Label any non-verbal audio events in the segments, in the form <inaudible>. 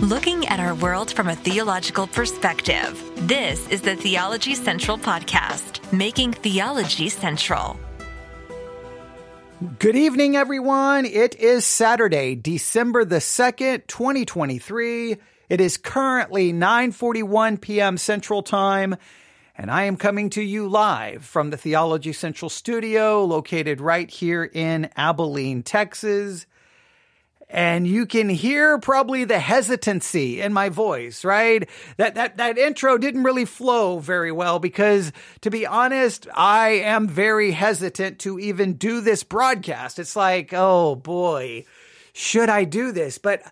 looking at our world from a theological perspective. This is the Theology Central Podcast, making theology central. Good evening, everyone. It is Saturday, December the 2nd, 2023. It is currently 9:41 p.m. Central Time, and I am coming to you live from the Theology Central studio located right here in Abilene, Texas and you can hear probably the hesitancy in my voice, right? That, that, that intro didn't really flow very well because to be honest, I am very hesitant to even do this broadcast. It's like, oh boy, should I do this? But,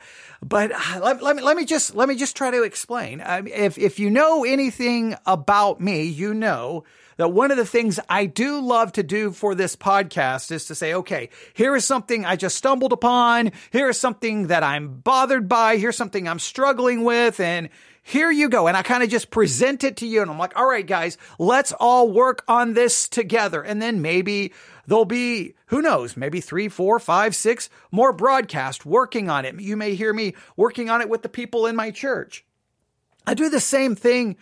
but let, let me, let me just, let me just try to explain. Um, if, if you know anything about me, you know that one of the things I do love to do for this podcast is to say, okay, here is something I just stumbled upon. Here is something that I'm bothered by. Here's something I'm struggling with. And here you go. And I kind of just present it to you. And I'm like, all right, guys, let's all work on this together. And then maybe there'll be, who knows, maybe three, four, five, six more broadcasts working on it. You may hear me working on it with the people in my church. I do the same thing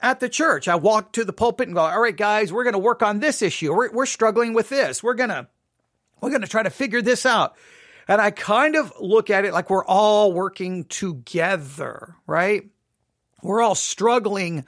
at the church. I walk to the pulpit and go, all right, guys, we're going to work on this issue. We're, we're struggling with this. We're going to, we're going to try to figure this out. And I kind of look at it like we're all working together, right? We're all struggling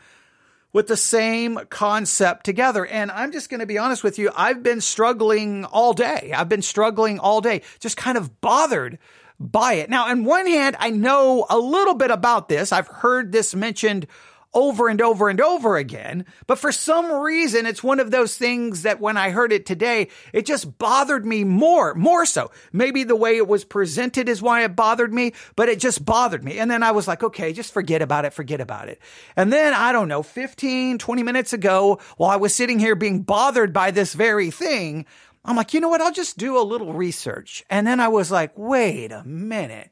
with the same concept together. And I'm just going to be honest with you. I've been struggling all day. I've been struggling all day, just kind of bothered by it. Now, on one hand, I know a little bit about this. I've heard this mentioned over and over and over again. But for some reason, it's one of those things that when I heard it today, it just bothered me more, more so. Maybe the way it was presented is why it bothered me, but it just bothered me. And then I was like, okay, just forget about it, forget about it. And then I don't know, 15, 20 minutes ago, while I was sitting here being bothered by this very thing, I'm like, you know what? I'll just do a little research. And then I was like, wait a minute.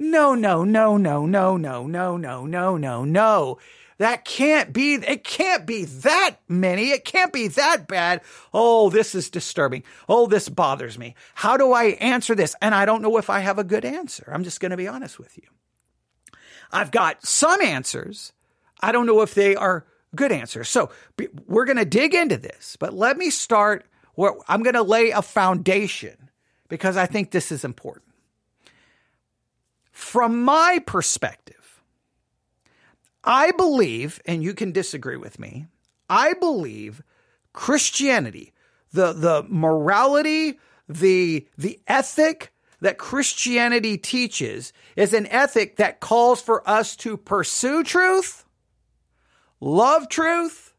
No, no, no, no, no, no, no, no, no, no, no. That can't be, it can't be that many. It can't be that bad. Oh, this is disturbing. Oh, this bothers me. How do I answer this? And I don't know if I have a good answer. I'm just going to be honest with you. I've got some answers. I don't know if they are good answers. So we're going to dig into this, but let me start where I'm going to lay a foundation because I think this is important. From my perspective, I believe, and you can disagree with me, I believe Christianity, the, the morality, the, the ethic that Christianity teaches is an ethic that calls for us to pursue truth, love truth,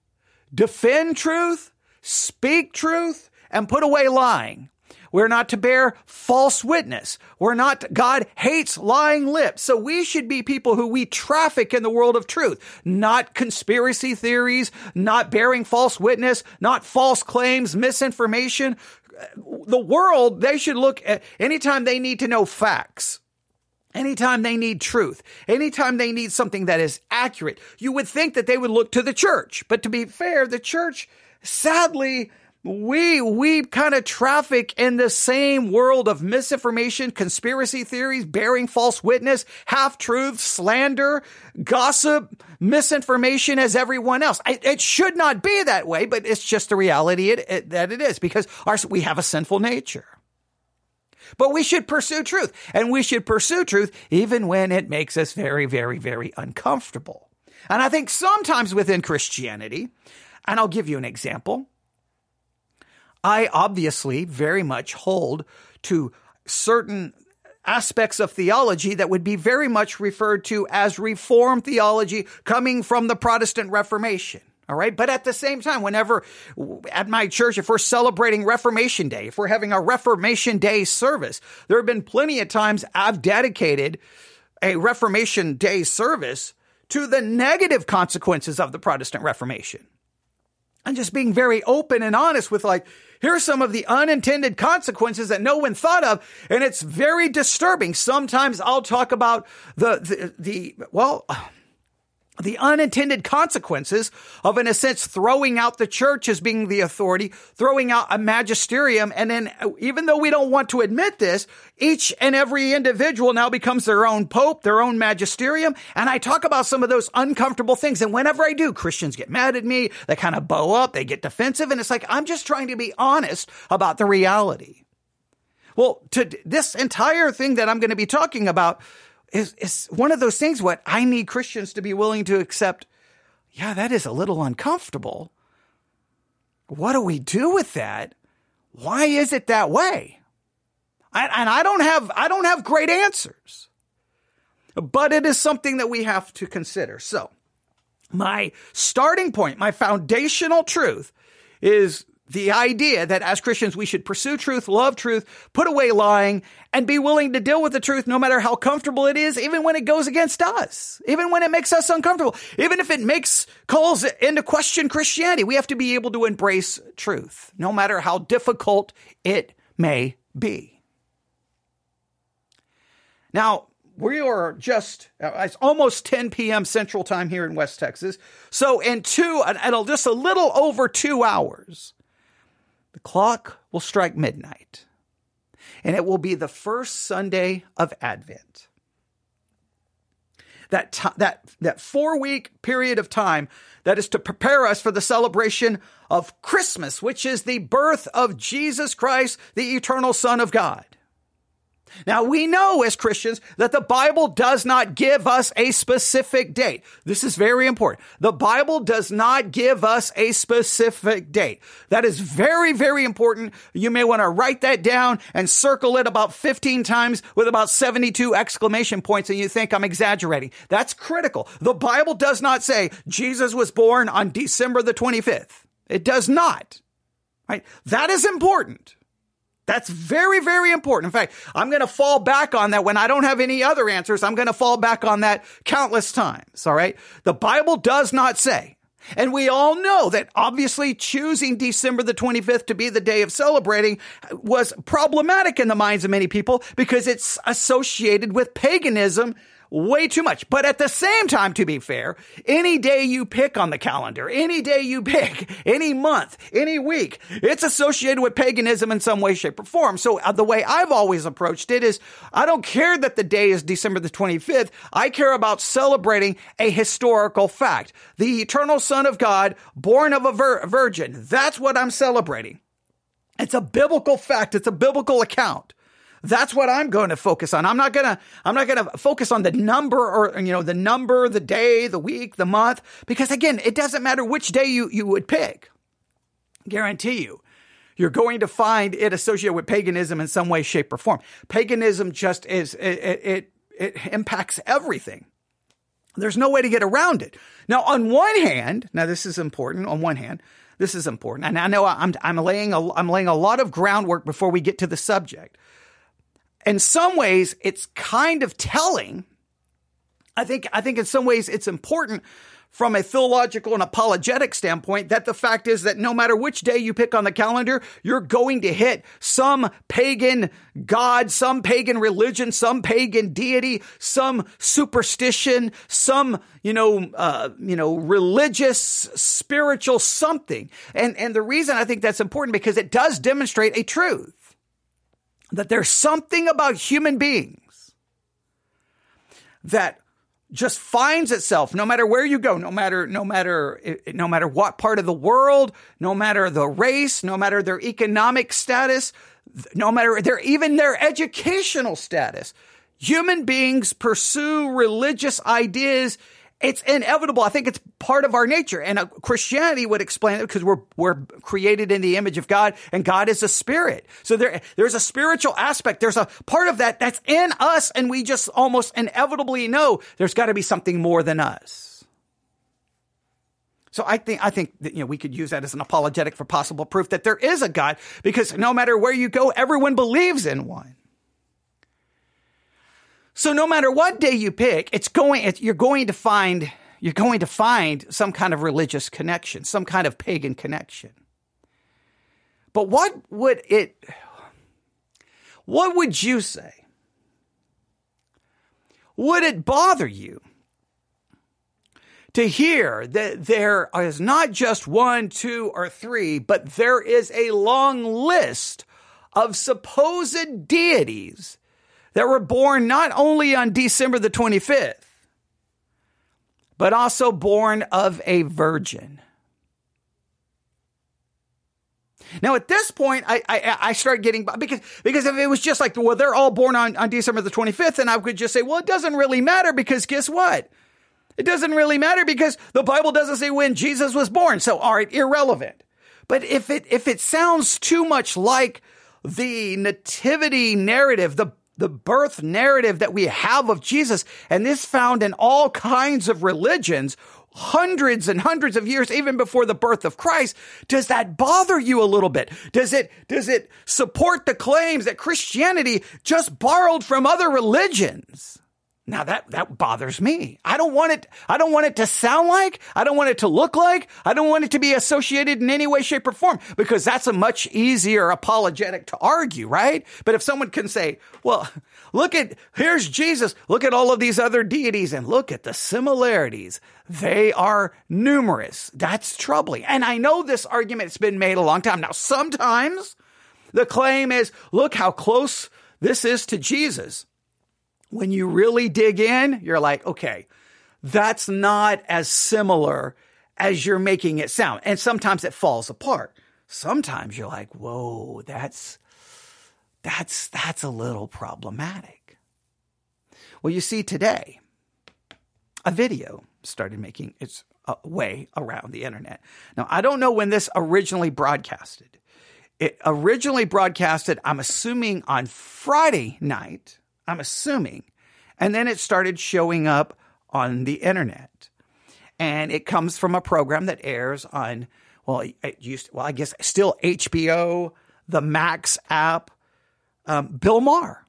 defend truth, speak truth, and put away lying. We're not to bear false witness. We're not, God hates lying lips. So we should be people who we traffic in the world of truth, not conspiracy theories, not bearing false witness, not false claims, misinformation. The world, they should look at anytime they need to know facts. Anytime they need truth, anytime they need something that is accurate, you would think that they would look to the church. But to be fair, the church sadly we we kind of traffic in the same world of misinformation, conspiracy theories, bearing false witness, half truths, slander, gossip, misinformation as everyone else. I, it should not be that way, but it's just the reality it, it, that it is because our, we have a sinful nature. But we should pursue truth, and we should pursue truth even when it makes us very, very, very uncomfortable. And I think sometimes within Christianity, and I'll give you an example I obviously very much hold to certain aspects of theology that would be very much referred to as Reformed theology coming from the Protestant Reformation. All right. But at the same time, whenever at my church, if we're celebrating Reformation Day, if we're having a Reformation Day service, there have been plenty of times I've dedicated a Reformation Day service to the negative consequences of the Protestant Reformation. And just being very open and honest with like, Here's some of the unintended consequences that no one thought of. And it's very disturbing. Sometimes I'll talk about the, the, the well, the unintended consequences of, in a sense, throwing out the church as being the authority, throwing out a magisterium. And then, even though we don't want to admit this, each and every individual now becomes their own pope, their own magisterium. And I talk about some of those uncomfortable things. And whenever I do, Christians get mad at me. They kind of bow up. They get defensive. And it's like, I'm just trying to be honest about the reality. Well, to this entire thing that I'm going to be talking about, is, is one of those things what I need Christians to be willing to accept. Yeah, that is a little uncomfortable. What do we do with that? Why is it that way? I, and I don't have, I don't have great answers, but it is something that we have to consider. So my starting point, my foundational truth is the idea that as Christians we should pursue truth, love truth, put away lying, and be willing to deal with the truth no matter how comfortable it is, even when it goes against us, even when it makes us uncomfortable, even if it makes calls into question Christianity. We have to be able to embrace truth, no matter how difficult it may be. Now, we are just uh, it's almost 10 p.m. Central Time here in West Texas. So in two, just a little over two hours, the clock will strike midnight, and it will be the first Sunday of Advent. That, t- that, that four week period of time that is to prepare us for the celebration of Christmas, which is the birth of Jesus Christ, the eternal Son of God. Now we know as Christians that the Bible does not give us a specific date. This is very important. The Bible does not give us a specific date. That is very, very important. You may want to write that down and circle it about 15 times with about 72 exclamation points and you think I'm exaggerating. That's critical. The Bible does not say Jesus was born on December the 25th. It does not. Right? That is important. That's very, very important. In fact, I'm going to fall back on that when I don't have any other answers. I'm going to fall back on that countless times. All right. The Bible does not say, and we all know that obviously choosing December the 25th to be the day of celebrating was problematic in the minds of many people because it's associated with paganism way too much. But at the same time, to be fair, any day you pick on the calendar, any day you pick, <laughs> any month, any week, it's associated with paganism in some way, shape, or form. So uh, the way I've always approached it is I don't care that the day is December the 25th. I care about celebrating a historical fact. The eternal son of God, born of a vir- virgin. That's what I'm celebrating. It's a biblical fact. It's a biblical account. That's what I'm going to focus on. I'm not going to, I'm not going to focus on the number or, you know, the number, the day, the week, the month, because again, it doesn't matter which day you, you would pick. Guarantee you, you're going to find it associated with paganism in some way, shape, or form. Paganism just is, it, it, it impacts everything. There's no way to get around it. Now, on one hand, now this is important. On one hand, this is important, and I know I'm I'm laying a, I'm laying a lot of groundwork before we get to the subject in some ways, it's kind of telling. I think, I think in some ways it's important from a theological and apologetic standpoint that the fact is that no matter which day you pick on the calendar, you're going to hit some pagan god, some pagan religion, some pagan deity, some superstition, some, you know, uh, you know, religious, spiritual something. And, and the reason I think that's important because it does demonstrate a truth that there's something about human beings that just finds itself no matter where you go no matter no matter no matter what part of the world no matter the race no matter their economic status no matter their even their educational status. Human beings pursue religious ideas it's inevitable. I think it's part of our nature. And uh, Christianity would explain it because we're, we're created in the image of God and God is a spirit. So there, there's a spiritual aspect. There's a part of that that's in us. And we just almost inevitably know there's got to be something more than us. So I think, I think that, you know, we could use that as an apologetic for possible proof that there is a God because no matter where you go, everyone believes in one. So no matter what day you pick, it's going, you're going to find, you're going to find some kind of religious connection, some kind of pagan connection. But what would it, what would you say? Would it bother you to hear that there is not just one, two, or three, but there is a long list of supposed deities that were born not only on December the 25th, but also born of a virgin. Now, at this point, I, I, I start getting because because if it was just like well, they're all born on, on December the 25th, and I could just say, well, it doesn't really matter because guess what? It doesn't really matter because the Bible doesn't say when Jesus was born. So, all right, irrelevant. But if it if it sounds too much like the nativity narrative, the the birth narrative that we have of Jesus, and this found in all kinds of religions, hundreds and hundreds of years, even before the birth of Christ, does that bother you a little bit? Does it, does it support the claims that Christianity just borrowed from other religions? Now that, that bothers me. I don't want it, I don't want it to sound like, I don't want it to look like, I don't want it to be associated in any way, shape, or form because that's a much easier apologetic to argue, right? But if someone can say, well, look at, here's Jesus, look at all of these other deities and look at the similarities. They are numerous. That's troubling. And I know this argument's been made a long time. Now, sometimes the claim is, look how close this is to Jesus when you really dig in, you're like, okay, that's not as similar as you're making it sound. And sometimes it falls apart. Sometimes you're like, whoa, that's, that's, that's a little problematic. Well, you see today, a video started making its uh, way around the internet. Now, I don't know when this originally broadcasted. It originally broadcasted, I'm assuming on Friday night, I'm assuming. And then it started showing up on the internet. And it comes from a program that airs on, well, it used, well, I guess still HBO, the Max app, um, Bill Maher.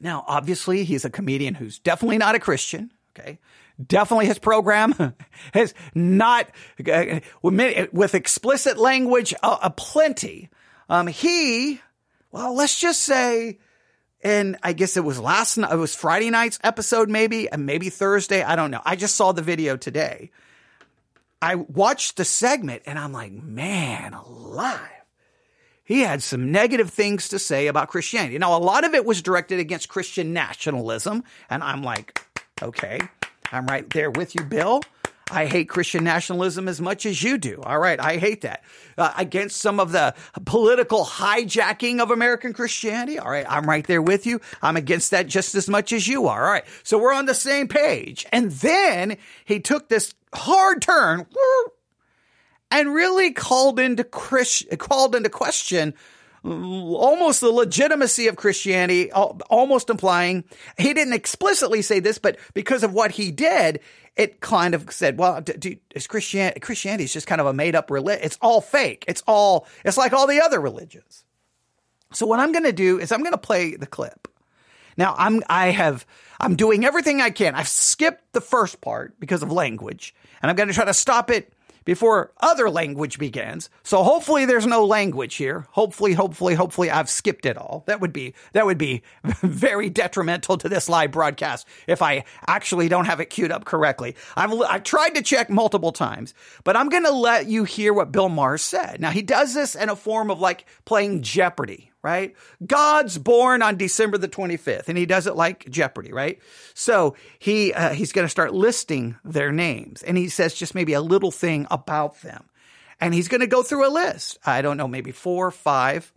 Now, obviously, he's a comedian who's definitely not a Christian. Okay. Definitely his program <laughs> has not, uh, with explicit language, uh, plenty. Um, he, well, let's just say and I guess it was last night, it was Friday night's episode, maybe, and maybe Thursday. I don't know. I just saw the video today. I watched the segment and I'm like, man, alive. He had some negative things to say about Christianity. Now, a lot of it was directed against Christian nationalism. And I'm like, okay, I'm right there with you, Bill. I hate Christian nationalism as much as you do. All right, I hate that. Uh, against some of the political hijacking of American Christianity. All right, I'm right there with you. I'm against that just as much as you are. All right, so we're on the same page. And then he took this hard turn and really called into called into question almost the legitimacy of Christianity, almost implying he didn't explicitly say this, but because of what he did, it kind of said, well, dude, is Christianity, Christianity is just kind of a made up religion. It's all fake. It's all, it's like all the other religions. So what I'm going to do is I'm going to play the clip. Now I'm, I have, I'm doing everything I can. I've skipped the first part because of language and I'm going to try to stop it before other language begins. So hopefully there's no language here. Hopefully, hopefully, hopefully I've skipped it all. That would be, that would be <laughs> very detrimental to this live broadcast if I actually don't have it queued up correctly. I've, I've tried to check multiple times, but I'm going to let you hear what Bill Maher said. Now he does this in a form of like playing Jeopardy, right? God's born on December the 25th, and he does it like Jeopardy, right? So he uh, he's going to start listing their names, and he says just maybe a little thing about them, and he's going to go through a list. I don't know, maybe four, or five.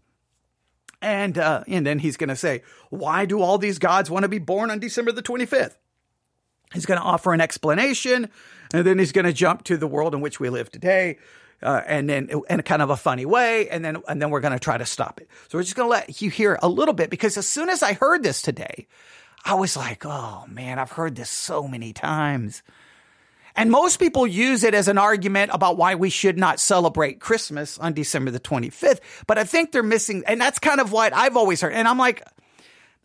And uh, and then he's going to say, why do all these gods want to be born on December the 25th? He's going to offer an explanation, and then he's going to jump to the world in which we live today, uh, and then in kind of a funny way, and then and then we're going to try to stop it. So we're just going to let you hear a little bit because as soon as I heard this today, I was like, oh man, I've heard this so many times. And most people use it as an argument about why we should not celebrate Christmas on December the 25th. But I think they're missing, and that's kind of what I've always heard. And I'm like,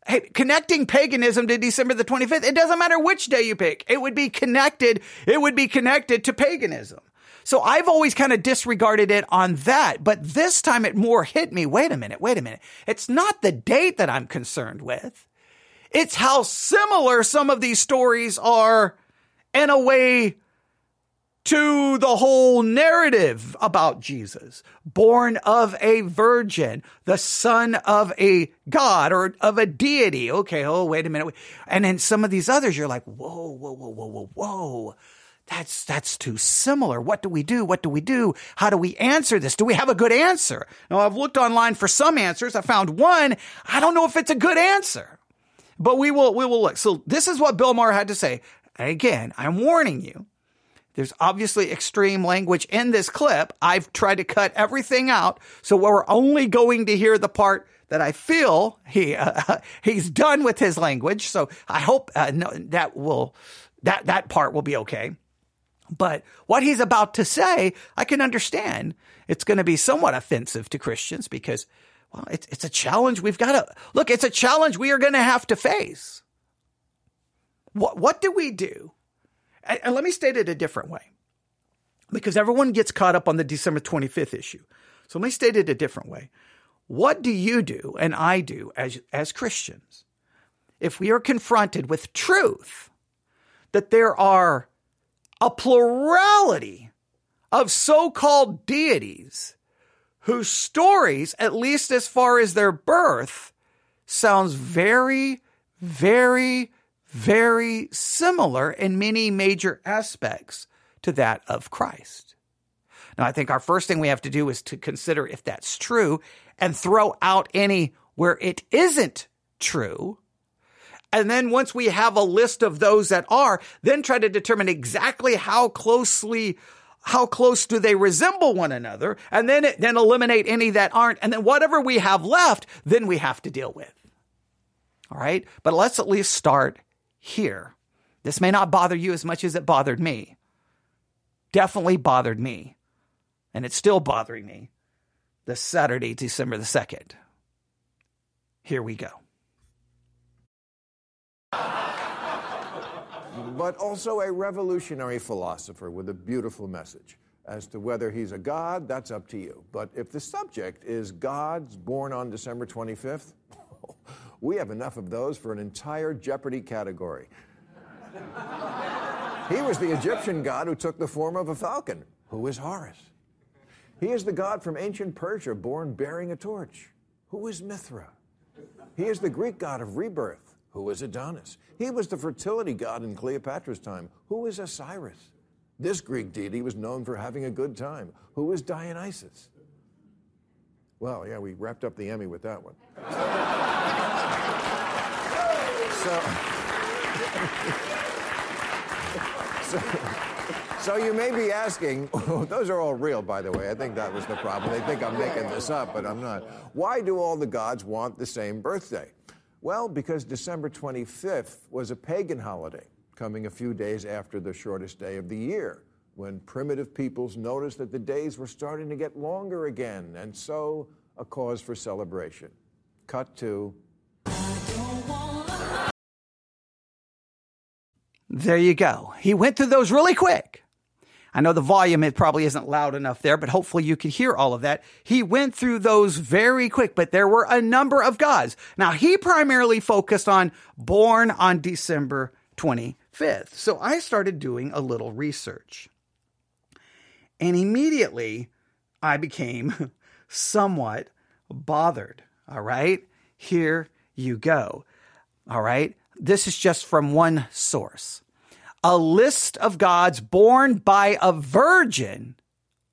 hey, connecting paganism to December the 25th, it doesn't matter which day you pick. It would be connected, it would be connected to paganism. So I've always kind of disregarded it on that, but this time it more hit me. Wait a minute, wait a minute. It's not the date that I'm concerned with. It's how similar some of these stories are in a way to the whole narrative about Jesus, born of a virgin, the son of a God or of a deity. Okay. Oh, wait a minute. And then some of these others, you're like, whoa, whoa, whoa, whoa, whoa, whoa. That's, that's too similar. What do we do? What do we do? How do we answer this? Do we have a good answer? Now, I've looked online for some answers. I found one. I don't know if it's a good answer, but we will, we will look. So this is what Bill Maher had to say. And Again, I'm warning you there's obviously extreme language in this clip. I've tried to cut everything out. So we're only going to hear the part that I feel he, uh, <laughs> he's done with his language. So I hope uh, no, that will, that, that part will be okay. But what he's about to say, I can understand. It's going to be somewhat offensive to Christians because, well, it's, it's a challenge we've got to look. It's a challenge we are going to have to face. What, what do we do and let me state it a different way because everyone gets caught up on the December 25th issue. So let me state it a different way. What do you do and I do as, as Christians if we are confronted with truth that there are a plurality of so called deities whose stories, at least as far as their birth, sounds very, very, very similar in many major aspects to that of Christ. Now, I think our first thing we have to do is to consider if that's true and throw out any where it isn't true. And then once we have a list of those that are, then try to determine exactly how closely how close do they resemble one another and then then eliminate any that aren't and then whatever we have left then we have to deal with all right but let's at least start here. This may not bother you as much as it bothered me. Definitely bothered me. And it's still bothering me this Saturday, December the 2nd. Here we go. But also a revolutionary philosopher with a beautiful message. As to whether he's a god, that's up to you. But if the subject is gods born on December 25th, <laughs> We have enough of those for an entire Jeopardy category. he was the Egyptian god who took the form of a falcon. Who is Horus? He is the god from ancient Persia born bearing a torch. Who is Mithra? He is the Greek god of rebirth. Who is Adonis? He was the fertility god in Cleopatra's time. Who is Osiris? This Greek deity was known for having a good time. Who is Dionysus? Well, yeah, we wrapped up the Emmy with that one. <laughs> So, so, so, you may be asking, <laughs> those are all real, by the way. I think that was the problem. They think I'm making this up, but I'm not. Why do all the gods want the same birthday? Well, because December 25th was a pagan holiday, coming a few days after the shortest day of the year, when primitive peoples noticed that the days were starting to get longer again, and so a cause for celebration. Cut to There you go. He went through those really quick. I know the volume, it probably isn't loud enough there, but hopefully you could hear all of that. He went through those very quick, but there were a number of gods. Now, he primarily focused on born on December 25th. So I started doing a little research. And immediately I became <laughs> somewhat bothered. All right. Here you go. All right. This is just from one source. A list of gods born by a virgin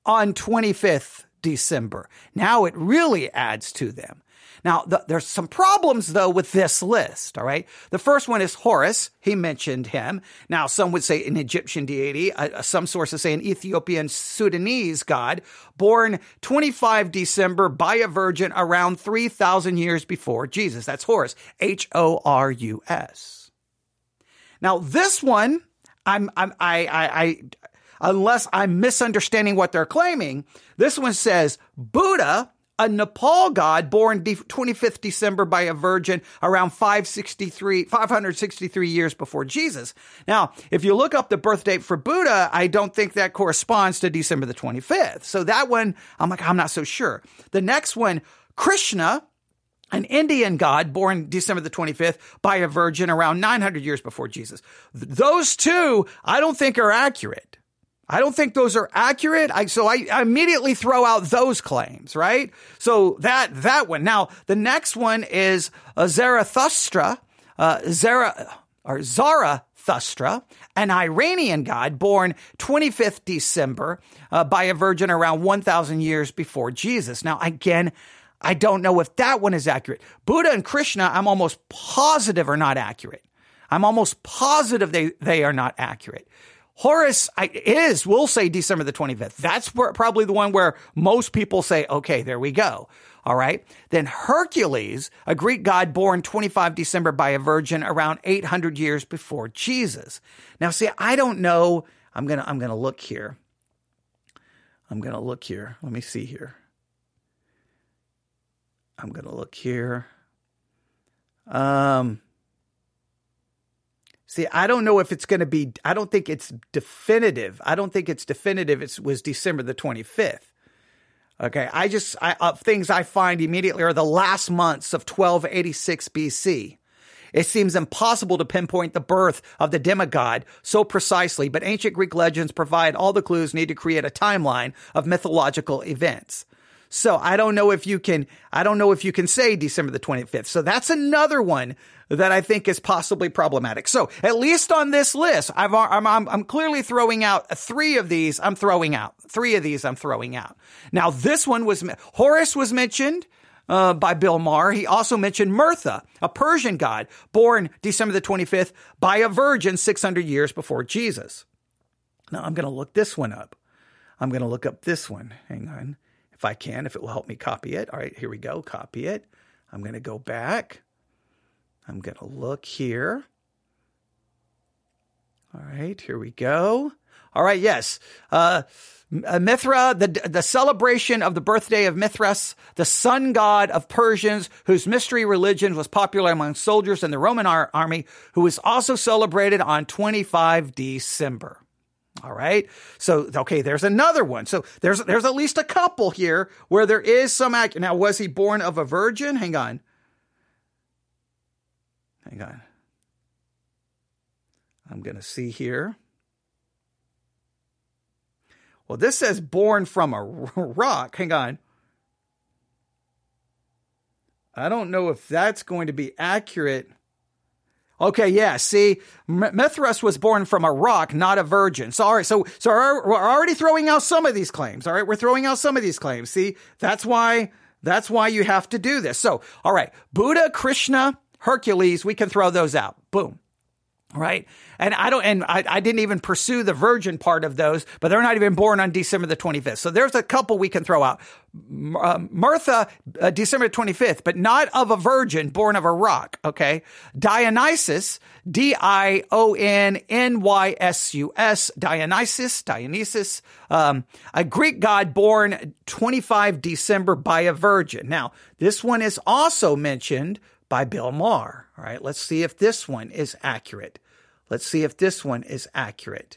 on 25th December. Now it really adds to them. Now, the, there's some problems though with this list. All right. The first one is Horus. He mentioned him. Now, some would say an Egyptian deity. Uh, uh some sources say an Ethiopian Sudanese god born 25 December by a virgin around 3,000 years before Jesus. That's Horus. H O R U S. Now, this one, I'm, I'm, I, I, I, unless I'm misunderstanding what they're claiming, this one says Buddha a Nepal god born 25th December by a virgin around 563, 563 years before Jesus. Now, if you look up the birth date for Buddha, I don't think that corresponds to December the 25th. So that one, I'm like, I'm not so sure. The next one, Krishna, an Indian god born December the 25th by a virgin around 900 years before Jesus. Those two, I don't think are accurate. I don't think those are accurate. I, so I, I immediately throw out those claims, right? So that, that one. Now, the next one is uh, Zarathustra, uh, Zara, or Zarathustra, an Iranian god born 25th December uh, by a virgin around 1,000 years before Jesus. Now, again, I don't know if that one is accurate. Buddha and Krishna, I'm almost positive are not accurate. I'm almost positive they, they are not accurate. Horus is, we'll say December the 25th. That's where, probably the one where most people say, okay, there we go. All right. Then Hercules, a Greek god born 25 December by a virgin around 800 years before Jesus. Now, see, I don't know. I'm going to, I'm going to look here. I'm going to look here. Let me see here. I'm going to look here. Um, See, I don't know if it's going to be, I don't think it's definitive. I don't think it's definitive. It was December the 25th. Okay. I just, I, uh, things I find immediately are the last months of 1286 BC. It seems impossible to pinpoint the birth of the demigod so precisely, but ancient Greek legends provide all the clues needed to create a timeline of mythological events. So I don't know if you can, I don't know if you can say December the 25th. So that's another one that I think is possibly problematic. So at least on this list, I've, I'm, I'm, I'm clearly throwing out three of these. I'm throwing out three of these. I'm throwing out. Now this one was, Horus was mentioned. Uh, by Bill Maher. He also mentioned Murtha, a Persian god born December the 25th by a virgin 600 years before Jesus. Now I'm going to look this one up. I'm going to look up this one. Hang on if I can, if it will help me copy it. All right, here we go. Copy it. I'm going to go back. I'm going to look here. All right, here we go. All right, yes. Uh, uh, Mithra, the, the celebration of the birthday of Mithras, the sun god of Persians, whose mystery religion was popular among soldiers in the Roman ar- army, who was also celebrated on 25 December. All right. So, okay, there's another one. So there's, there's at least a couple here where there is some act. Now, was he born of a virgin? Hang on. Hang on. I'm going to see here. Well, this says born from a rock. Hang on. I don't know if that's going to be accurate. Okay, yeah. See, Mithras was born from a rock, not a virgin. So, all right, so so we're already throwing out some of these claims. All right, we're throwing out some of these claims. See, that's why that's why you have to do this. So, all right, Buddha, Krishna, Hercules, we can throw those out. Boom. Right. And I don't, and I, I, didn't even pursue the virgin part of those, but they're not even born on December the 25th. So there's a couple we can throw out. Uh, uh, December 25th, but not of a virgin born of a rock. Okay. Dionysus, D-I-O-N-N-Y-S-U-S, Dionysus, Dionysus, um, a Greek god born 25 December by a virgin. Now, this one is also mentioned by Bill Maher. All right, let's see if this one is accurate. Let's see if this one is accurate.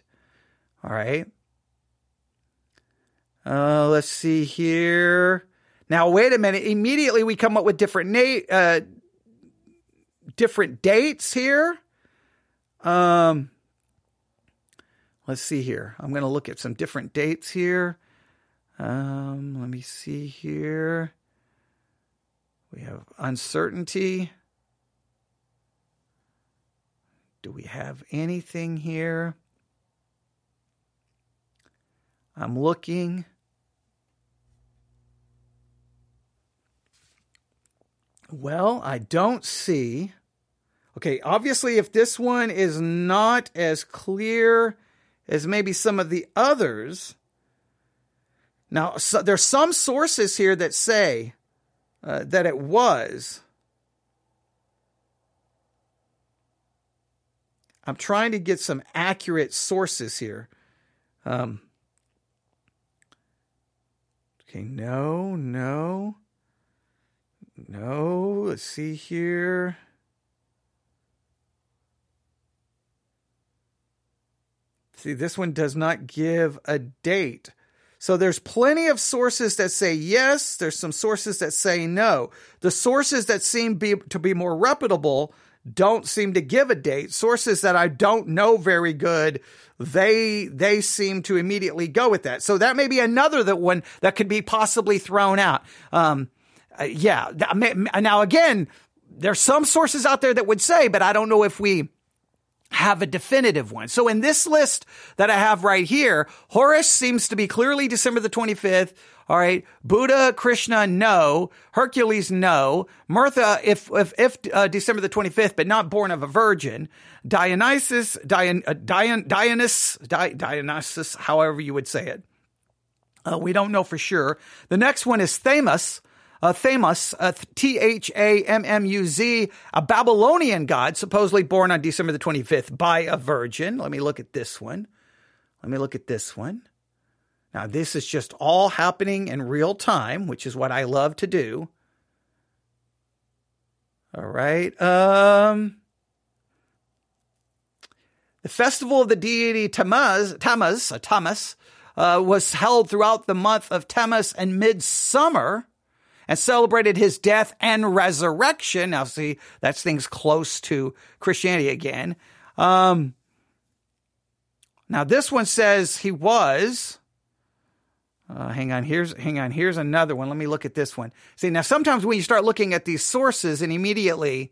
All right. Uh, let's see here. Now, wait a minute. Immediately, we come up with different na- uh, different dates here. Um, let's see here. I'm going to look at some different dates here. Um, let me see here. We have uncertainty. Do we have anything here? I'm looking. Well, I don't see. Okay, obviously, if this one is not as clear as maybe some of the others. Now, so there's some sources here that say uh, that it was. I'm trying to get some accurate sources here. Um, okay, no, no, no. Let's see here. See, this one does not give a date. So there's plenty of sources that say yes. There's some sources that say no. The sources that seem be, to be more reputable don't seem to give a date. Sources that I don't know very good, they they seem to immediately go with that. So that may be another that one that could be possibly thrown out. Um, uh, yeah. Now again, there's some sources out there that would say, but I don't know if we have a definitive one. So in this list that I have right here, Horus seems to be clearly December the 25th. All right. Buddha, Krishna, no. Hercules, no. Mirtha, if, if, if, uh, December the 25th, but not born of a virgin. Dionysus, Dion, uh, Dion, Dionysus, Di, Dionysus, however you would say it. Uh, we don't know for sure. The next one is Thamus, uh, Thamus, uh, T H A M M U Z, a Babylonian god, supposedly born on December the 25th by a virgin. Let me look at this one. Let me look at this one. Now, this is just all happening in real time, which is what I love to do. All right. Um, the festival of the deity Tammuz, Tammuz, uh, Tammuz, uh, was held throughout the month of Tammuz and midsummer and celebrated his death and resurrection. Now, see, that's things close to Christianity again. Um, now, this one says he was. Uh, hang on, here's hang on, here's another one. Let me look at this one. See, now sometimes when you start looking at these sources and immediately,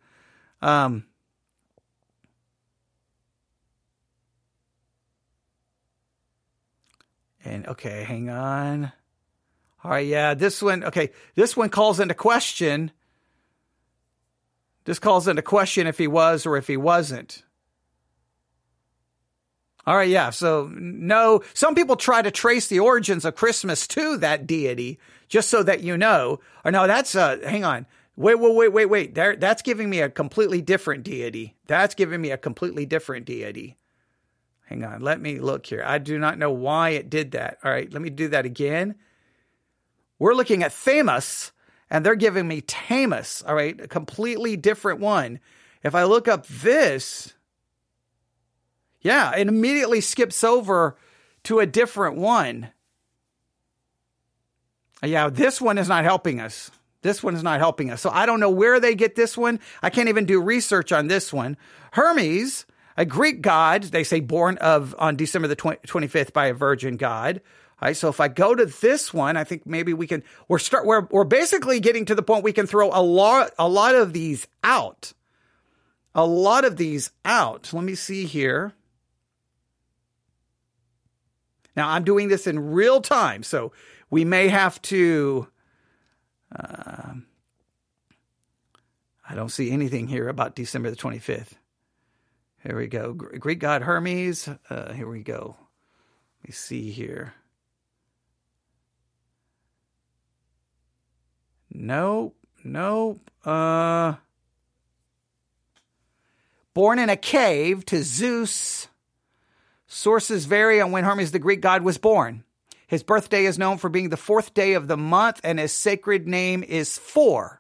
um, and okay, hang on. All right, yeah, this one, okay, this one calls into question. This calls into question if he was or if he wasn't. All right, yeah. So, no, some people try to trace the origins of Christmas to that deity, just so that you know. Or no, that's, uh, hang on. Wait, wait, wait, wait, wait. There, that's giving me a completely different deity. That's giving me a completely different deity. Hang on. Let me look here. I do not know why it did that. All right, let me do that again. We're looking at Thamus, and they're giving me Tamus, all right, a completely different one. If I look up this, yeah, it immediately skips over to a different one. Yeah, this one is not helping us. This one is not helping us. So I don't know where they get this one. I can't even do research on this one. Hermes, a Greek god, they say born of on December the 20, 25th by a virgin god. Right, so if I go to this one, I think maybe we can. We're start. We're we're basically getting to the point we can throw a lot a lot of these out. A lot of these out. Let me see here. Now I'm doing this in real time, so we may have to. Uh, I don't see anything here about December the 25th. Here we go. Greek god Hermes. Uh, here we go. Let me see here. Nope. Nope. Uh. Born in a cave to Zeus. Sources vary on when Hermes, the Greek god, was born. His birthday is known for being the fourth day of the month, and his sacred name is Four.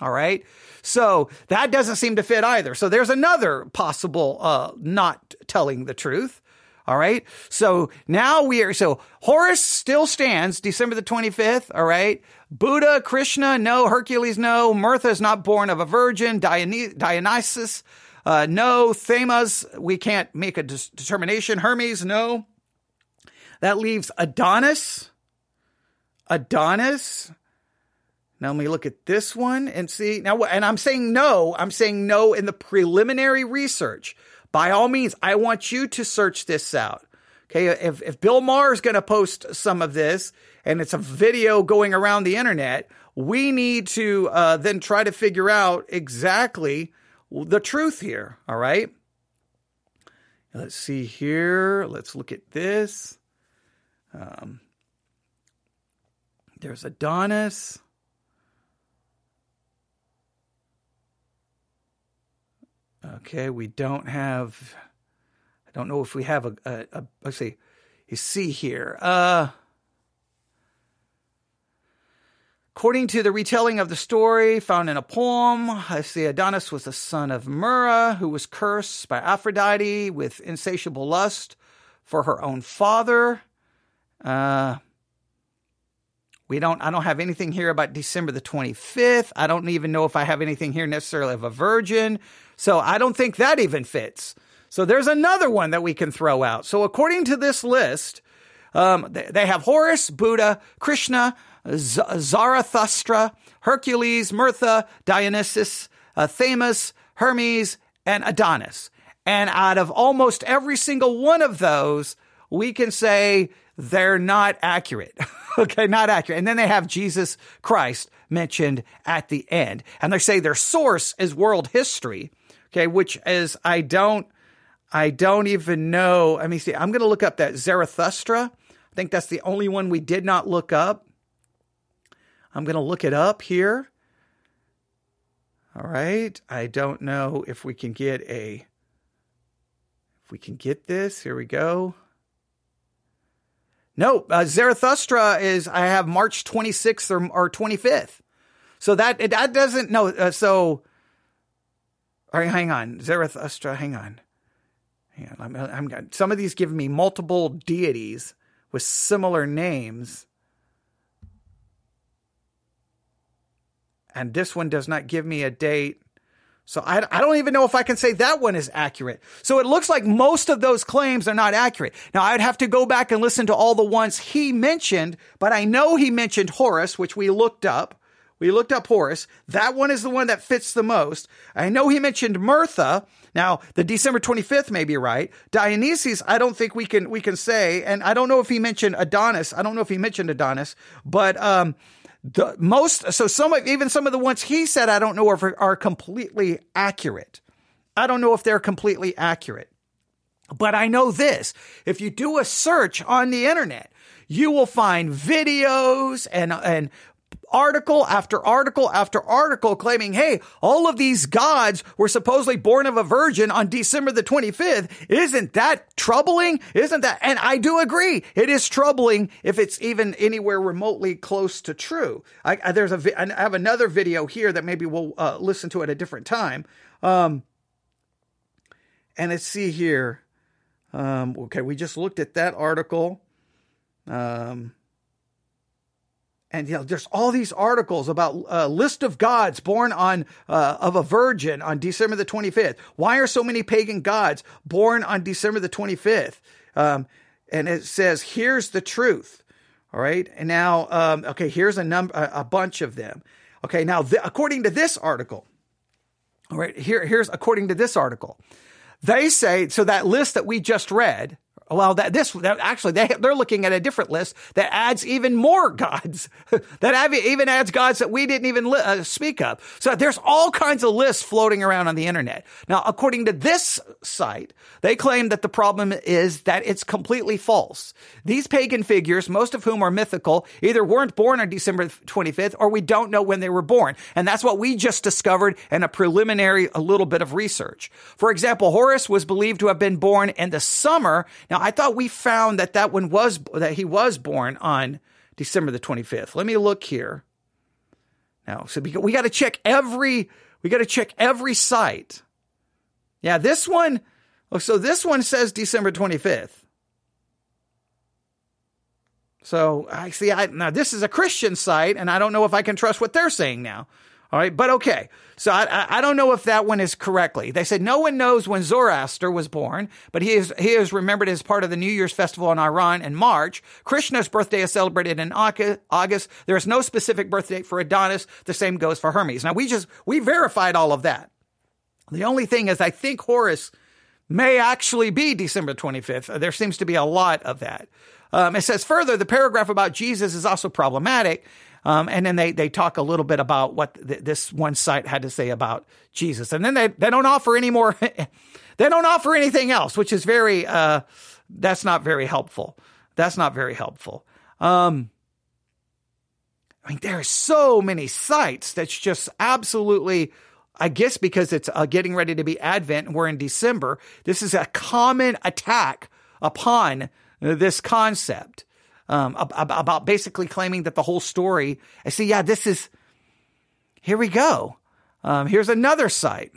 All right. So that doesn't seem to fit either. So there's another possible uh, not telling the truth. All right. So now we are, so Horus still stands December the 25th. All right. Buddha, Krishna, no. Hercules, no. Mirtha is not born of a virgin. Dionysus, uh, no. Thamus, we can't make a determination. Hermes, no. That leaves Adonis. Adonis. Now let me look at this one and see. Now, and I'm saying no. I'm saying no in the preliminary research by all means, I want you to search this out. Okay. If, if Bill Maher is going to post some of this and it's a video going around the internet, we need to uh, then try to figure out exactly the truth here. All right. Let's see here. Let's look at this. Um, there's Adonis. Okay, we don't have. I don't know if we have a. a, a let's see. You see here. Uh, according to the retelling of the story found in a poem, I see Adonis was the son of Myrrha, who was cursed by Aphrodite with insatiable lust for her own father. Uh, We don't, I don't have anything here about December the 25th. I don't even know if I have anything here necessarily of a virgin. So I don't think that even fits. So there's another one that we can throw out. So according to this list, um, they, have Horus, Buddha, Krishna, Z- Zarathustra, Hercules, Mirtha, Dionysus, uh, Themis, Hermes, and Adonis. And out of almost every single one of those, we can say they're not accurate. <laughs> okay, not accurate. And then they have Jesus Christ mentioned at the end. And they say their source is world history. Okay, which is I don't I don't even know. Let me see. I'm going to look up that Zarathustra. I think that's the only one we did not look up. I'm going to look it up here. All right. I don't know if we can get a if we can get this. Here we go. No, uh, Zarathustra is I have March 26th or, or 25th. So that that doesn't no uh, so all right, hang on. Zarathustra, hang on. Hang on. I'm, I'm some of these give me multiple deities with similar names. And this one does not give me a date. So I, I don't even know if I can say that one is accurate. So it looks like most of those claims are not accurate. Now I'd have to go back and listen to all the ones he mentioned, but I know he mentioned Horus, which we looked up. We looked up Horus. That one is the one that fits the most. I know he mentioned Mithra. Now, the December 25th may be right. Dionysus, I don't think we can we can say, and I don't know if he mentioned Adonis. I don't know if he mentioned Adonis, but um, the most so some of even some of the ones he said I don't know if are, are completely accurate. I don't know if they're completely accurate. But I know this. If you do a search on the internet, you will find videos and and article after article after article claiming, hey, all of these gods were supposedly born of a virgin on December the 25th. Isn't that troubling? Isn't that? And I do agree. It is troubling if it's even anywhere remotely close to true. I, I there's a, I have another video here that maybe we'll uh, listen to at a different time. Um, and let's see here. Um, okay, we just looked at that article. Um, and you know there's all these articles about a uh, list of gods born on uh, of a virgin on December the 25th. Why are so many pagan gods born on December the 25th? Um, and it says here's the truth. All right, and now um, okay, here's a number a, a bunch of them. Okay, now th- according to this article, all right, here here's according to this article, they say so that list that we just read well, that this that actually they they're looking at a different list that adds even more gods, <laughs> that even adds gods that we didn't even li- uh, speak of. So there's all kinds of lists floating around on the internet. Now, according to this site, they claim that the problem is that it's completely false. These pagan figures, most of whom are mythical, either weren't born on December 25th or we don't know when they were born, and that's what we just discovered in a preliminary a little bit of research. For example, Horus was believed to have been born in the summer. Now, I thought we found that that one was that he was born on December the 25th. Let me look here. Now, so we got to check every we got to check every site. Yeah, this one. Oh, so this one says December 25th. So I see. I now this is a Christian site, and I don't know if I can trust what they're saying now. All right, but okay. So I, I don't know if that one is correctly. They said no one knows when Zoroaster was born, but he is he is remembered as part of the New Year's festival in Iran in March. Krishna's birthday is celebrated in August. There is no specific birth date for Adonis. The same goes for Hermes. Now we just we verified all of that. The only thing is, I think Horus may actually be December 25th. There seems to be a lot of that. Um, it says further, the paragraph about Jesus is also problematic um, and then they, they talk a little bit about what th- this one site had to say about Jesus. And then they, they don't offer any more, <laughs> they don't offer anything else, which is very, uh, that's not very helpful. That's not very helpful. Um, I mean, there are so many sites that's just absolutely, I guess because it's uh, getting ready to be Advent and we're in December, this is a common attack upon this concept um, about basically claiming that the whole story. I see, yeah, this is. Here we go. Um, here's another site.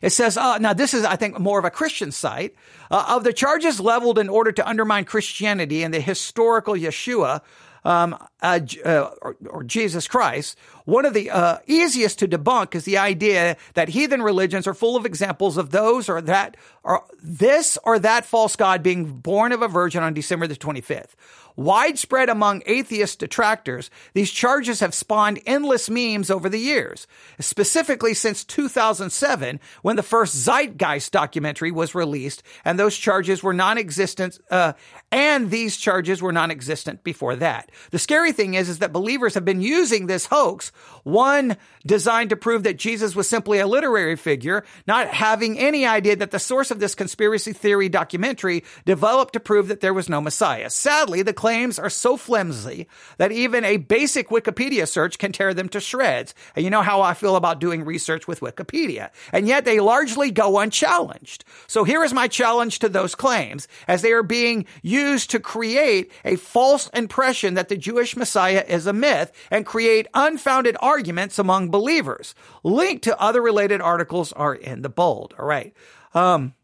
It says, uh, now this is, I think, more of a Christian site. Uh, of the charges leveled in order to undermine Christianity and the historical Yeshua, um, uh, uh, or, or, Jesus Christ, one of the uh, easiest to debunk is the idea that heathen religions are full of examples of those or that or this or that false god being born of a virgin on December the 25th. Widespread among atheist detractors, these charges have spawned endless memes over the years, specifically since 2007 when the first Zeitgeist documentary was released and those charges were non-existent, uh, and these charges were non-existent before that. The scary thing is, is that believers have been using this hoax, one designed to prove that Jesus was simply a literary figure, not having any idea that the source of this conspiracy theory documentary developed to prove that there was no Messiah. Sadly, the claims are so flimsy that even a basic Wikipedia search can tear them to shreds. And you know how I feel about doing research with Wikipedia. And yet they largely go unchallenged. So here is my challenge to those claims as they are being used to create a false impression that the Jewish Messiah is a myth and create unfounded arguments among believers. Link to other related articles are in the bold. All right. Um,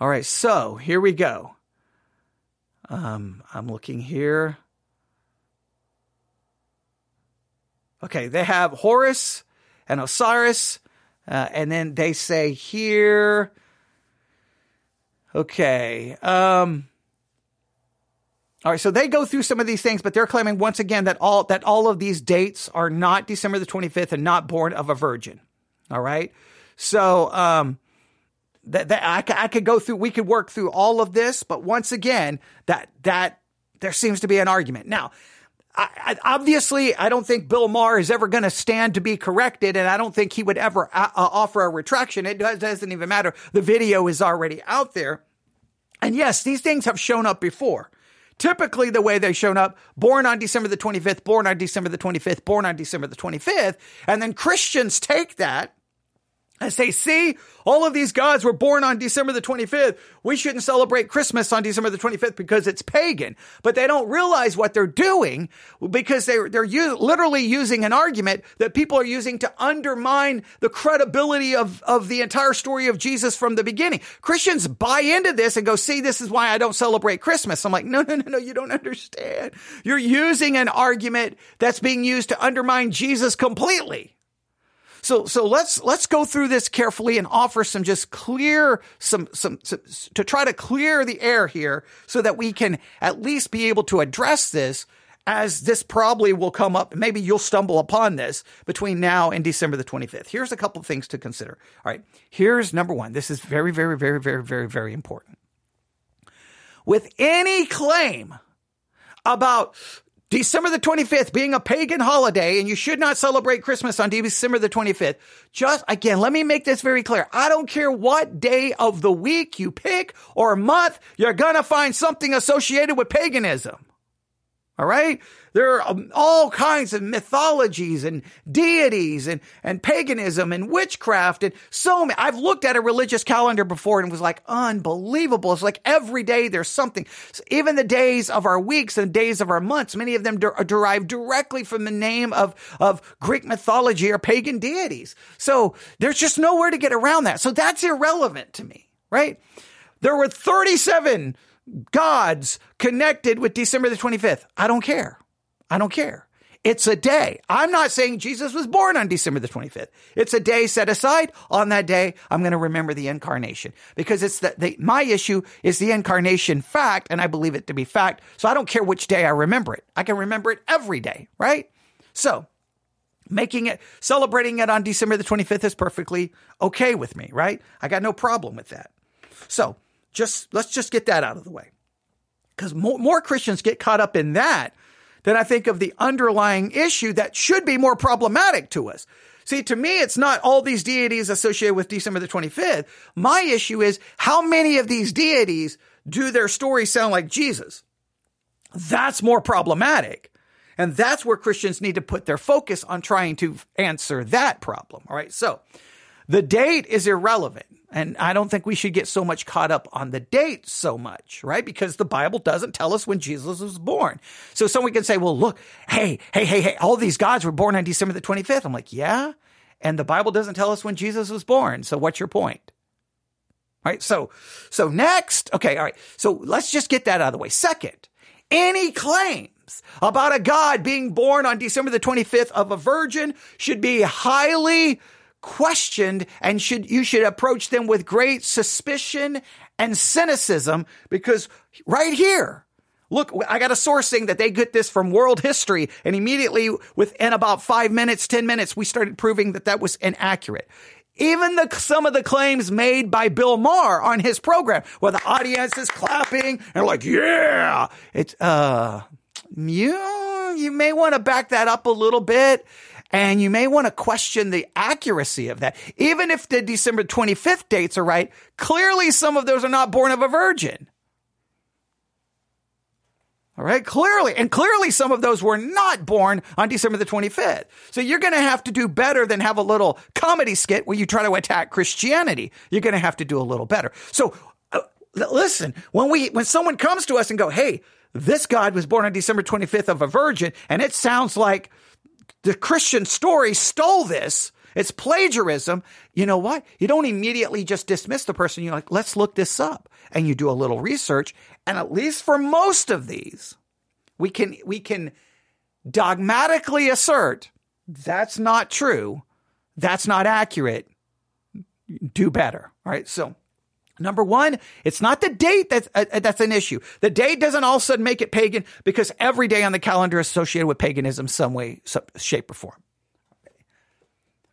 all right. So here we go. Um, I'm looking here. Okay, they have Horus and Osiris, uh, and then they say here. Okay. Um, all right, so they go through some of these things, but they're claiming once again that all that all of these dates are not December the 25th and not born of a virgin. All right, so um, that, that I, I could go through, we could work through all of this, but once again, that, that there seems to be an argument. Now, I, I, obviously, I don't think Bill Maher is ever going to stand to be corrected, and I don't think he would ever uh, uh, offer a retraction. It does, doesn't even matter. The video is already out there. And yes, these things have shown up before. Typically, the way they've shown up, born on December the 25th, born on December the 25th, born on December the 25th. And then Christians take that I say, see, all of these gods were born on December the 25th. We shouldn't celebrate Christmas on December the 25th because it's pagan. But they don't realize what they're doing because they're, they're u- literally using an argument that people are using to undermine the credibility of, of the entire story of Jesus from the beginning. Christians buy into this and go, see, this is why I don't celebrate Christmas. I'm like, no, no, no, no, you don't understand. You're using an argument that's being used to undermine Jesus completely. So, so let's, let's go through this carefully and offer some just clear, some, some, some, to try to clear the air here so that we can at least be able to address this as this probably will come up. Maybe you'll stumble upon this between now and December the 25th. Here's a couple of things to consider. All right. Here's number one. This is very, very, very, very, very, very important. With any claim about December the 25th being a pagan holiday and you should not celebrate Christmas on December the 25th. Just again, let me make this very clear. I don't care what day of the week you pick or month, you're going to find something associated with paganism. All right. There are um, all kinds of mythologies and deities and, and paganism and witchcraft and so many. I've looked at a religious calendar before and was like unbelievable. It's like every day there's something. Even the days of our weeks and days of our months, many of them are derived directly from the name of, of Greek mythology or pagan deities. So there's just nowhere to get around that. So that's irrelevant to me, right? There were 37 gods connected with December the 25th. I don't care. I don't care. It's a day. I'm not saying Jesus was born on December the 25th. It's a day set aside. On that day, I'm going to remember the incarnation because it's that the, my issue is the incarnation fact, and I believe it to be fact. So I don't care which day I remember it. I can remember it every day, right? So making it, celebrating it on December the 25th is perfectly okay with me, right? I got no problem with that. So just, let's just get that out of the way. Because more, more Christians get caught up in that than I think of the underlying issue that should be more problematic to us. See, to me, it's not all these deities associated with December the 25th. My issue is how many of these deities do their stories sound like Jesus? That's more problematic. And that's where Christians need to put their focus on trying to answer that problem. All right. So the date is irrelevant. And I don't think we should get so much caught up on the date so much, right? Because the Bible doesn't tell us when Jesus was born. So someone can say, well, look, hey, hey, hey, hey, all these gods were born on December the 25th. I'm like, yeah. And the Bible doesn't tell us when Jesus was born. So what's your point? Right. So, so next, okay. All right. So let's just get that out of the way. Second, any claim claims about a God being born on December the 25th of a virgin should be highly questioned and should, you should approach them with great suspicion and cynicism because right here, Look, I got a source saying that they get this from world history. And immediately within about five minutes, 10 minutes, we started proving that that was inaccurate. Even the, some of the claims made by Bill Maher on his program, where the audience is clapping and like, yeah, it's, uh, you, you may want to back that up a little bit. And you may want to question the accuracy of that. Even if the December 25th dates are right, clearly some of those are not born of a virgin. All right. Clearly, and clearly some of those were not born on December the 25th. So you're going to have to do better than have a little comedy skit where you try to attack Christianity. You're going to have to do a little better. So uh, listen, when we, when someone comes to us and go, Hey, this God was born on December 25th of a virgin, and it sounds like the Christian story stole this. It's plagiarism. You know what? You don't immediately just dismiss the person. You're like, let's look this up. And you do a little research. And at least for most of these, we can, we can dogmatically assert that's not true. That's not accurate. Do better. All right. So Number one, it's not the date that's, uh, that's an issue. The date doesn't all of a sudden make it pagan because every day on the calendar is associated with paganism some way, some shape or form.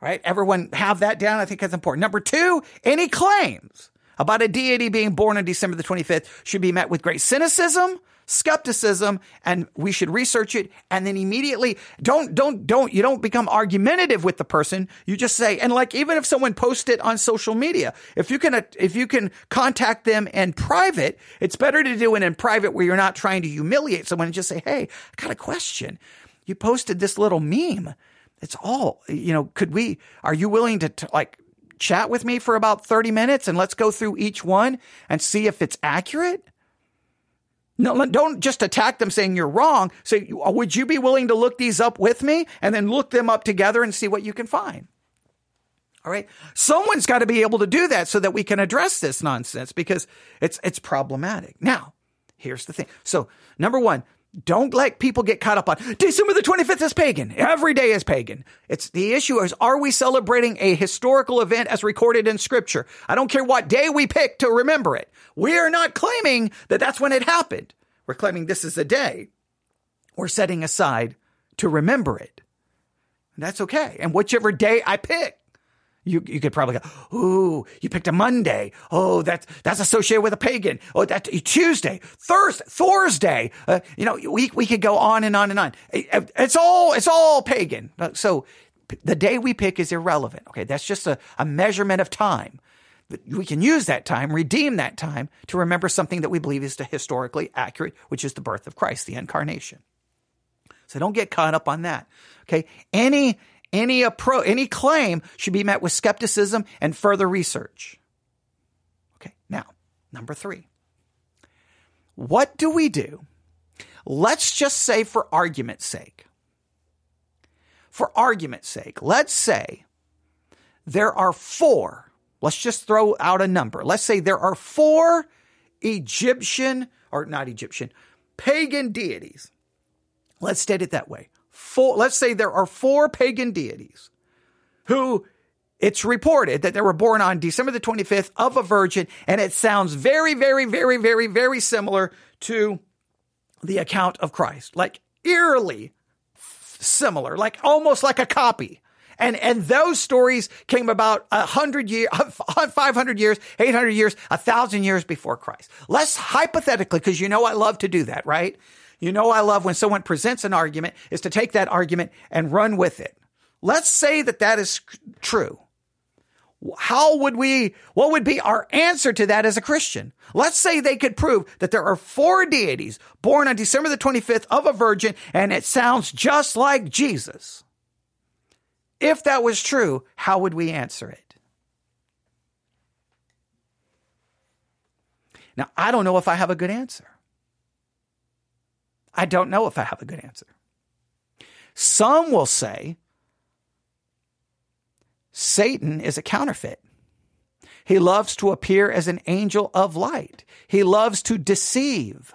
Right. Everyone have that down. I think that's important. Number two, any claims about a deity being born on December the 25th should be met with great cynicism, skepticism, and we should research it. And then immediately don't, don't, don't, you don't become argumentative with the person. You just say, and like, even if someone posts it on social media, if you can, if you can contact them in private, it's better to do it in private where you're not trying to humiliate someone and just say, Hey, I got a question. You posted this little meme. It's all, you know, could we, are you willing to, to like chat with me for about 30 minutes and let's go through each one and see if it's accurate? No, don't just attack them saying you're wrong. Say, uh, would you be willing to look these up with me and then look them up together and see what you can find? All right. Someone's got to be able to do that so that we can address this nonsense because it's, it's problematic. Now, here's the thing. So number one, don't let people get caught up on December the 25th is pagan. Every day is pagan. It's the issue is, are we celebrating a historical event as recorded in scripture? I don't care what day we pick to remember it. We are not claiming that that's when it happened. We're claiming this is a day we're setting aside to remember it. And that's okay. And whichever day I pick, you, you could probably go, ooh, you picked a Monday. Oh, that's, that's associated with a pagan. Oh, that's Tuesday, Thursday, Thursday. Uh, you know, we, we could go on and on and on. It's all, it's all pagan. So the day we pick is irrelevant. Okay. That's just a, a measurement of time. We can use that time, redeem that time to remember something that we believe is historically accurate, which is the birth of Christ, the incarnation. So don't get caught up on that. Okay. Any, any approach, any claim should be met with skepticism and further research. Okay, now, number three. What do we do? Let's just say, for argument's sake, for argument's sake, let's say there are four, let's just throw out a number. Let's say there are four Egyptian, or not Egyptian, pagan deities. Let's state it that way four, let's say there are four pagan deities who it's reported that they were born on December the 25th of a virgin, and it sounds very, very, very, very, very similar to the account of Christ, like eerily similar, like almost like a copy. And, and those stories came about a hundred <laughs> years, 500 years, 800 years, a thousand years before Christ. Let's hypothetically, because you know I love to do that, right? You know, I love when someone presents an argument is to take that argument and run with it. Let's say that that is true. How would we, what would be our answer to that as a Christian? Let's say they could prove that there are four deities born on December the 25th of a virgin and it sounds just like Jesus. If that was true, how would we answer it? Now, I don't know if I have a good answer. I don't know if I have a good answer. Some will say Satan is a counterfeit. He loves to appear as an angel of light. He loves to deceive.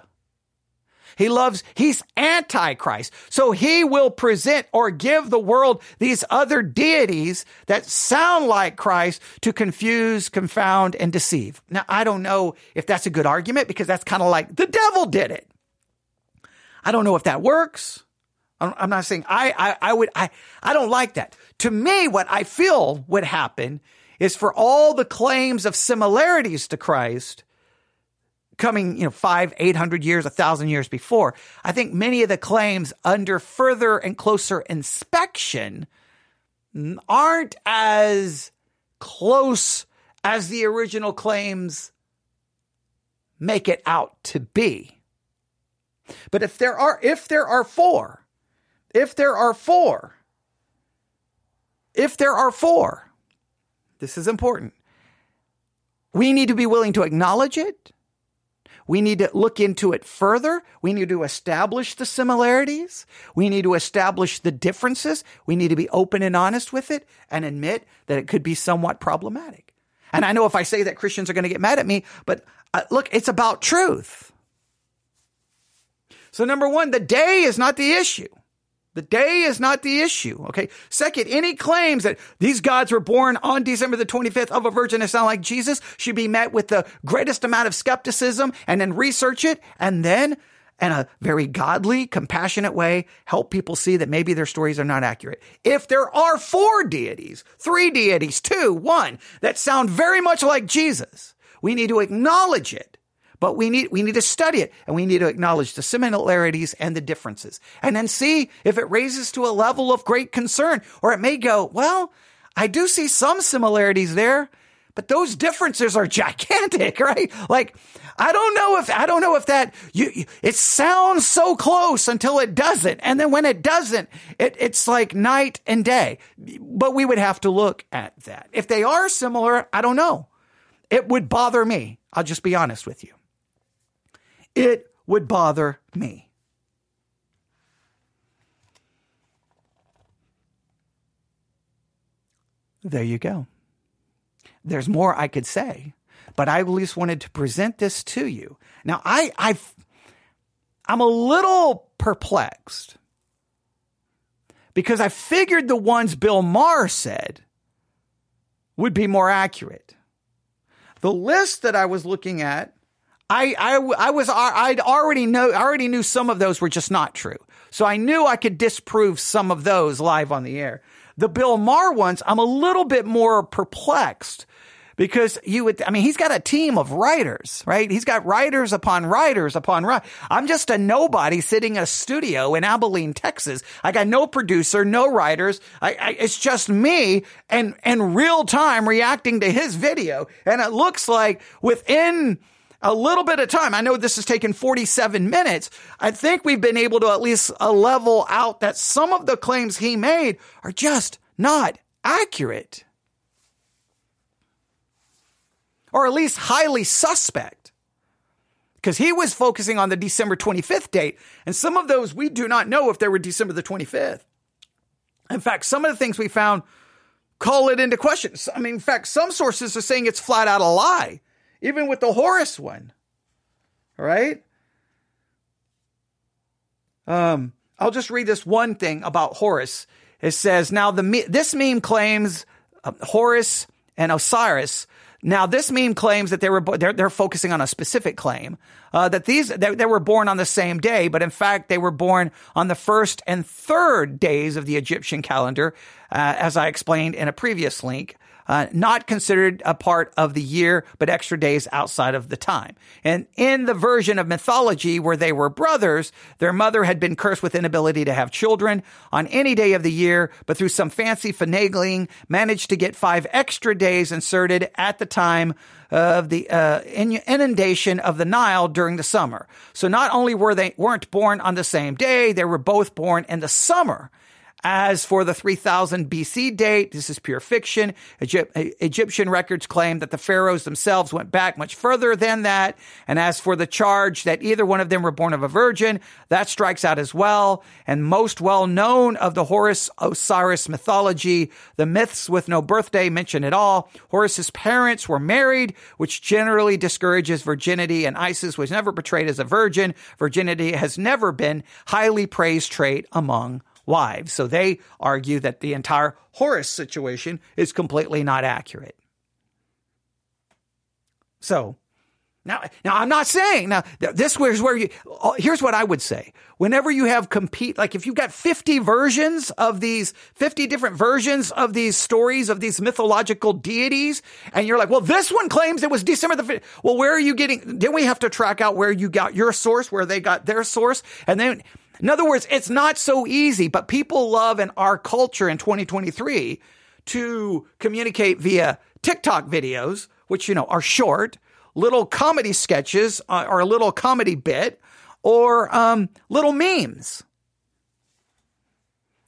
He loves, he's antichrist. So he will present or give the world these other deities that sound like Christ to confuse, confound, and deceive. Now, I don't know if that's a good argument because that's kind of like the devil did it. I don't know if that works. I'm not saying I, I, I would, I, I don't like that. To me, what I feel would happen is for all the claims of similarities to Christ coming, you know, five, eight hundred years, a thousand years before, I think many of the claims under further and closer inspection aren't as close as the original claims make it out to be. But if there are, if there are four, if there are four, if there are four, this is important. We need to be willing to acknowledge it. We need to look into it further. We need to establish the similarities. We need to establish the differences. We need to be open and honest with it and admit that it could be somewhat problematic. And I know if I say that Christians are going to get mad at me, but uh, look, it's about truth. So number one, the day is not the issue. The day is not the issue. Okay. Second, any claims that these gods were born on December the 25th of a virgin that sound like Jesus should be met with the greatest amount of skepticism and then research it and then in a very godly, compassionate way, help people see that maybe their stories are not accurate. If there are four deities, three deities, two, one, that sound very much like Jesus, we need to acknowledge it but we need, we need to study it and we need to acknowledge the similarities and the differences and then see if it raises to a level of great concern or it may go, well, I do see some similarities there, but those differences are gigantic, <laughs> right? Like, I don't know if, I don't know if that, you, it sounds so close until it doesn't. And then when it doesn't, it, it's like night and day. But we would have to look at that. If they are similar, I don't know. It would bother me. I'll just be honest with you it would bother me. There you go. There's more I could say, but I at least wanted to present this to you. Now, I, I've, I'm a little perplexed because I figured the ones Bill Maher said would be more accurate. The list that I was looking at I, I, I was, I'd already know, I already knew some of those were just not true. So I knew I could disprove some of those live on the air. The Bill Maher ones, I'm a little bit more perplexed because you would, I mean, he's got a team of writers, right? He's got writers upon writers upon writers. I'm just a nobody sitting in a studio in Abilene, Texas. I got no producer, no writers. I, I, it's just me and, and real time reacting to his video. And it looks like within, a little bit of time. I know this has taken 47 minutes. I think we've been able to at least uh, level out that some of the claims he made are just not accurate. Or at least highly suspect. Because he was focusing on the December 25th date, and some of those we do not know if they were December the 25th. In fact, some of the things we found call it into question. I mean, in fact, some sources are saying it's flat out a lie even with the Horus one. All right? Um, I'll just read this one thing about Horus. It says, now the, this meme claims uh, Horus and Osiris. Now this meme claims that they were, they're, they're focusing on a specific claim, uh, that these, they, they were born on the same day, but in fact they were born on the first and third days of the Egyptian calendar, uh, as I explained in a previous link uh, not considered a part of the year, but extra days outside of the time. And in the version of mythology where they were brothers, their mother had been cursed with inability to have children on any day of the year, but through some fancy finagling, managed to get five extra days inserted at the time of the uh, inundation of the Nile during the summer. So not only were they weren't born on the same day, they were both born in the summer As for the 3000 BC date, this is pure fiction. Egypt, Egyptian records claim that the pharaohs themselves went back much further than that. And as for the charge that either one of them were born of a virgin, that strikes out as well. And most well known of the Horus Osiris mythology, the myths with no birthday mention at all. Horus's parents were married, which generally discourages virginity, and Isis was never portrayed as a virgin. Virginity has never been highly praised trait among wives. So they argue that the entire Horus situation is completely not accurate. So now, now I'm not saying now this is where you. Oh, here's what I would say: whenever you have compete, like if you've got 50 versions of these, 50 different versions of these stories of these mythological deities, and you're like, well, this one claims it was December the 5th. Well, where are you getting? Then we have to track out where you got your source, where they got their source, and then in other words, it's not so easy, but people love in our culture in 2023 to communicate via TikTok videos, which, you know, are short, little comedy sketches uh, or a little comedy bit or um, little memes.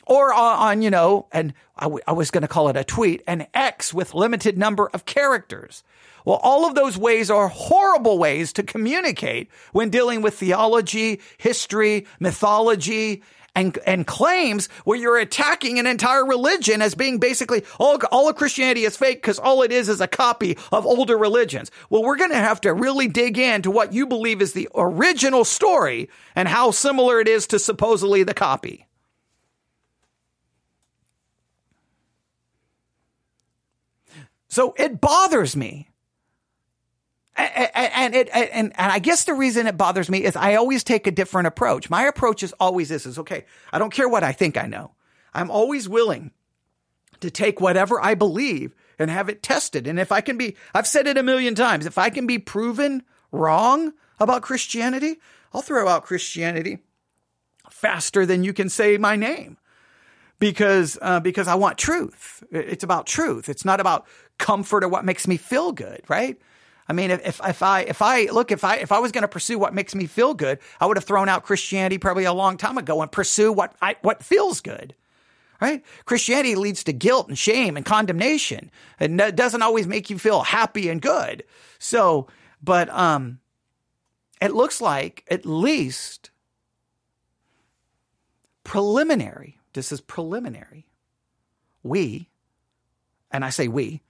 Or on, on, you know, and I, w- I was going to call it a tweet, an X with limited number of characters. Well, all of those ways are horrible ways to communicate when dealing with theology, history, mythology, and, and claims where you're attacking an entire religion as being basically all, all of Christianity is fake because all it is is a copy of older religions. Well, we're going to have to really dig into what you believe is the original story and how similar it is to supposedly the copy. So it bothers me and it and, and I guess the reason it bothers me is I always take a different approach. My approach is always this is okay. I don't care what I think I know. I'm always willing to take whatever I believe and have it tested. And if I can be, I've said it a million times, if I can be proven wrong about Christianity, I'll throw out Christianity faster than you can say my name because uh, because I want truth. It's about truth. It's not about comfort or what makes me feel good, right? I mean, if, if I, if I, look, if I, if I was going to pursue what makes me feel good, I would have thrown out Christianity probably a long time ago and pursue what I, what feels good. Right? Christianity leads to guilt and shame and condemnation. and It doesn't always make you feel happy and good. So, but, um, it looks like at least preliminary. This is preliminary. We, and I say we,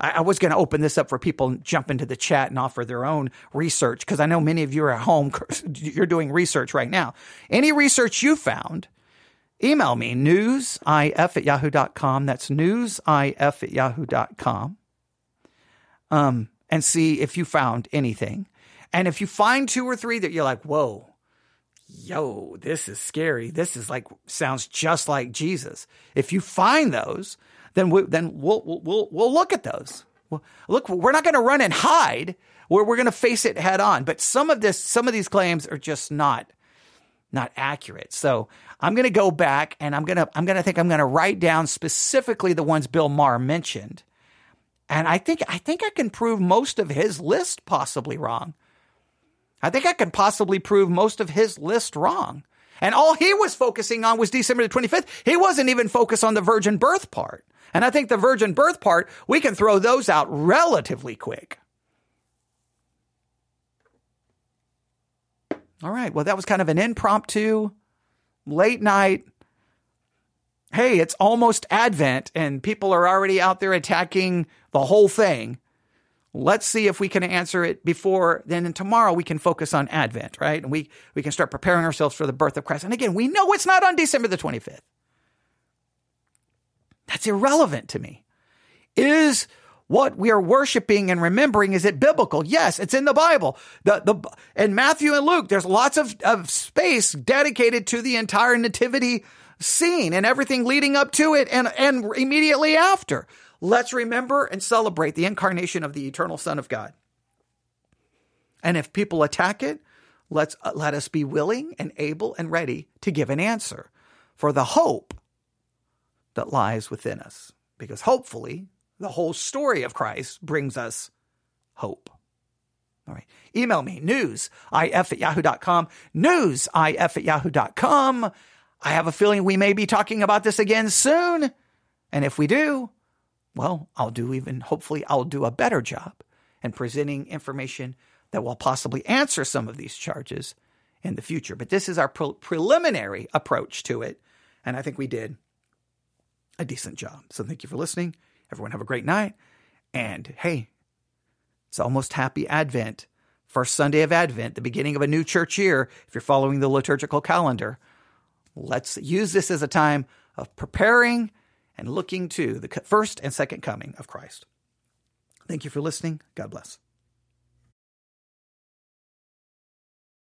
I, I was going to open this up for people and jump into the chat and offer their own research because I know many of you are at home. <laughs> You're doing research right now. Any research you found, email me newsif at yahoo.com. That's newsif at yahoo.com. Um, and see if you found anything. And if you find two or three that you're like, whoa, yo, this is scary. This is like, sounds just like Jesus. If you find those, then we, then we'll, we'll, we'll look at those. look, we're not going to run and hide. We're, we're going to face it head on. But some of this, some of these claims are just not, not accurate. So I'm going to go back and I'm going to, I'm going to think I'm going to write down specifically the ones Bill Maher mentioned. And I think, I think I can prove most of his list possibly wrong. I think I can possibly prove most of his list wrong. And all he was focusing on was December the 25th. He wasn't even focused on the virgin birth part. And I think the virgin birth part, we can throw those out relatively quick. All right. Well, that was kind of an impromptu, late night. Hey, it's almost Advent and people are already out there attacking the whole thing. Let's see if we can answer it before then. And tomorrow we can focus on Advent, right? And we, we can start preparing ourselves for the birth of Christ. And again, we know it's not on December the 25th. That's irrelevant to me. Is what we are worshiping and remembering is it biblical? Yes, it's in the Bible. The the in Matthew and Luke, there's lots of, of space dedicated to the entire nativity scene and everything leading up to it and, and immediately after. Let's remember and celebrate the incarnation of the eternal Son of God. And if people attack it, let's uh, let us be willing and able and ready to give an answer for the hope that lies within us. Because hopefully, the whole story of Christ brings us hope. All right. Email me, newsif at yahoo.com, newsif at yahoo.com. I have a feeling we may be talking about this again soon. And if we do, well, I'll do even, hopefully, I'll do a better job in presenting information that will possibly answer some of these charges in the future. But this is our pre- preliminary approach to it. And I think we did a decent job. So thank you for listening. Everyone have a great night. And hey, it's almost happy Advent. First Sunday of Advent, the beginning of a new church year, if you're following the liturgical calendar. Let's use this as a time of preparing and looking to the first and second coming of Christ. Thank you for listening. God bless.